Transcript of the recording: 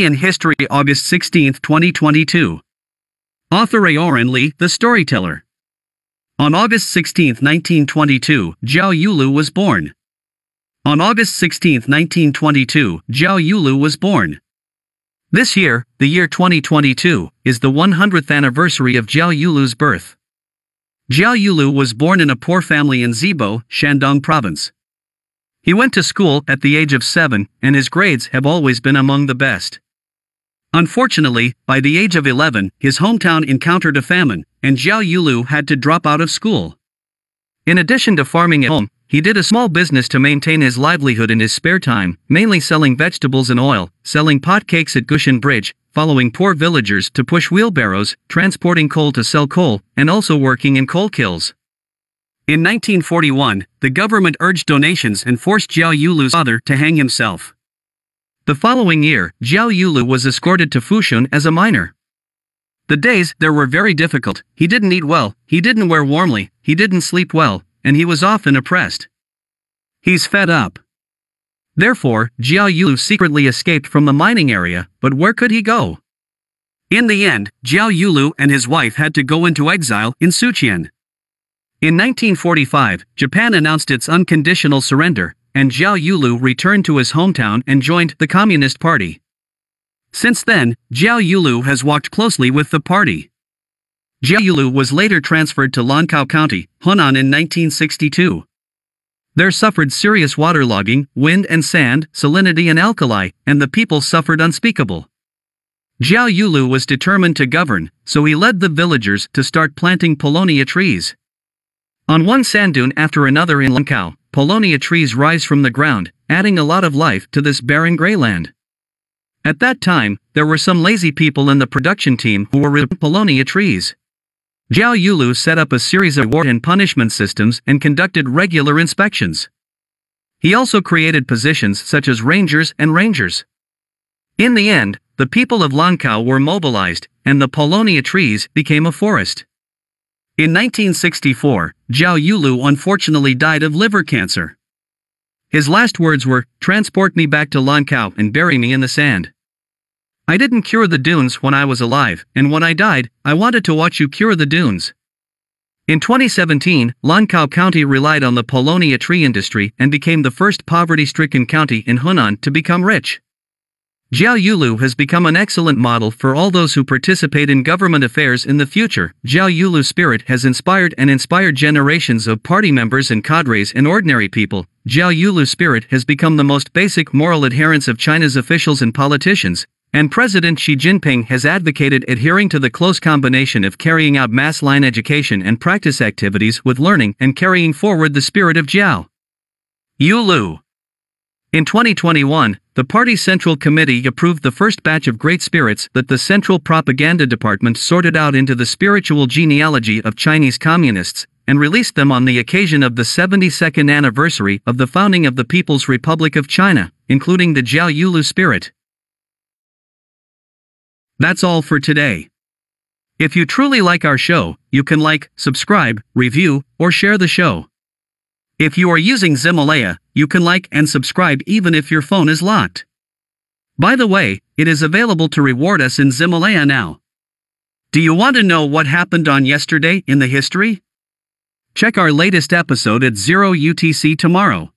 Today in History, August 16, 2022. Author Aoran Lee, the storyteller. On August 16, 1922, Jiao Yulu was born. On August 16, 1922, Jiao Yulu was born. This year, the year 2022, is the 100th anniversary of Jiao Yulu's birth. Jiao Yulu was born in a poor family in Zibo, Shandong province. He went to school at the age of seven, and his grades have always been among the best. Unfortunately, by the age of 11, his hometown encountered a famine, and Jiao Yulu had to drop out of school. In addition to farming at home, he did a small business to maintain his livelihood in his spare time, mainly selling vegetables and oil, selling pot cakes at Gushan Bridge, following poor villagers to push wheelbarrows, transporting coal to sell coal, and also working in coal kilns. In 1941, the government urged donations and forced Jiao Yulu's father to hang himself. The following year, Jiao Yulu was escorted to Fushun as a miner. The days there were very difficult, he didn't eat well, he didn't wear warmly, he didn't sleep well, and he was often oppressed. He's fed up. Therefore, Jiao Yulu secretly escaped from the mining area, but where could he go? In the end, Jiao Yulu and his wife had to go into exile in Suqian. In 1945, Japan announced its unconditional surrender, and Jiao Yulu returned to his hometown and joined the Communist Party. Since then, Jiao Yulu has walked closely with the party. Jiao Yulu was later transferred to Lankao County, Henan in 1962. There suffered serious waterlogging, wind and sand, salinity and alkali, and the people suffered unspeakable. Jiao Yulu was determined to govern, so he led the villagers to start planting paulownia trees. On one sand dune after another in Lankao, paulownia trees rise from the ground, adding a lot of life to this barren grey land. At that time, there were some lazy people in the production team who were ripping paulownia trees. Jiao Yulu set up a series of reward and punishment systems and conducted regular inspections. He also created positions such as rangers and rangers. In the end, the people of Lankao were mobilized, and the paulownia trees became a forest. In 1964, Jiao Yulu unfortunately died of liver cancer. His last words were, Transport me back to Lankao and bury me in the sand. I didn't cure the dunes when I was alive, and when I died, I wanted to watch you cure the dunes. In 2017, Lankao County relied on the paulownia tree industry and became the first poverty stricken county in Henan to become rich. Jiao Yulu has become an excellent model for all those who participate in government affairs in the future. Jiao Yulu's spirit has inspired and inspired generations of party members and cadres and ordinary people. Jiao Yulu's spirit has become the most basic moral adherence of China's officials and politicians, and President Xi Jinping has advocated adhering to the close combination of carrying out mass line education and practice activities with learning and carrying forward the spirit of Jiao Yulu. In 2021, the party's Central Committee approved the first batch of Great Spirits that the Central Propaganda Department sorted out into the spiritual genealogy of Chinese communists and released them on the occasion of the 72nd anniversary of the founding of the People's Republic of China, including the Jiao Yulu spirit. That's all for today. If you truly like our show, you can like, subscribe, review, or share the show. If you are using Ximalaya, you can like and subscribe even if your phone is locked. By the way, it is available to reward us in Ximalaya now. Do you want to know what happened on yesterday in the history? Check our latest episode at 0 UTC tomorrow.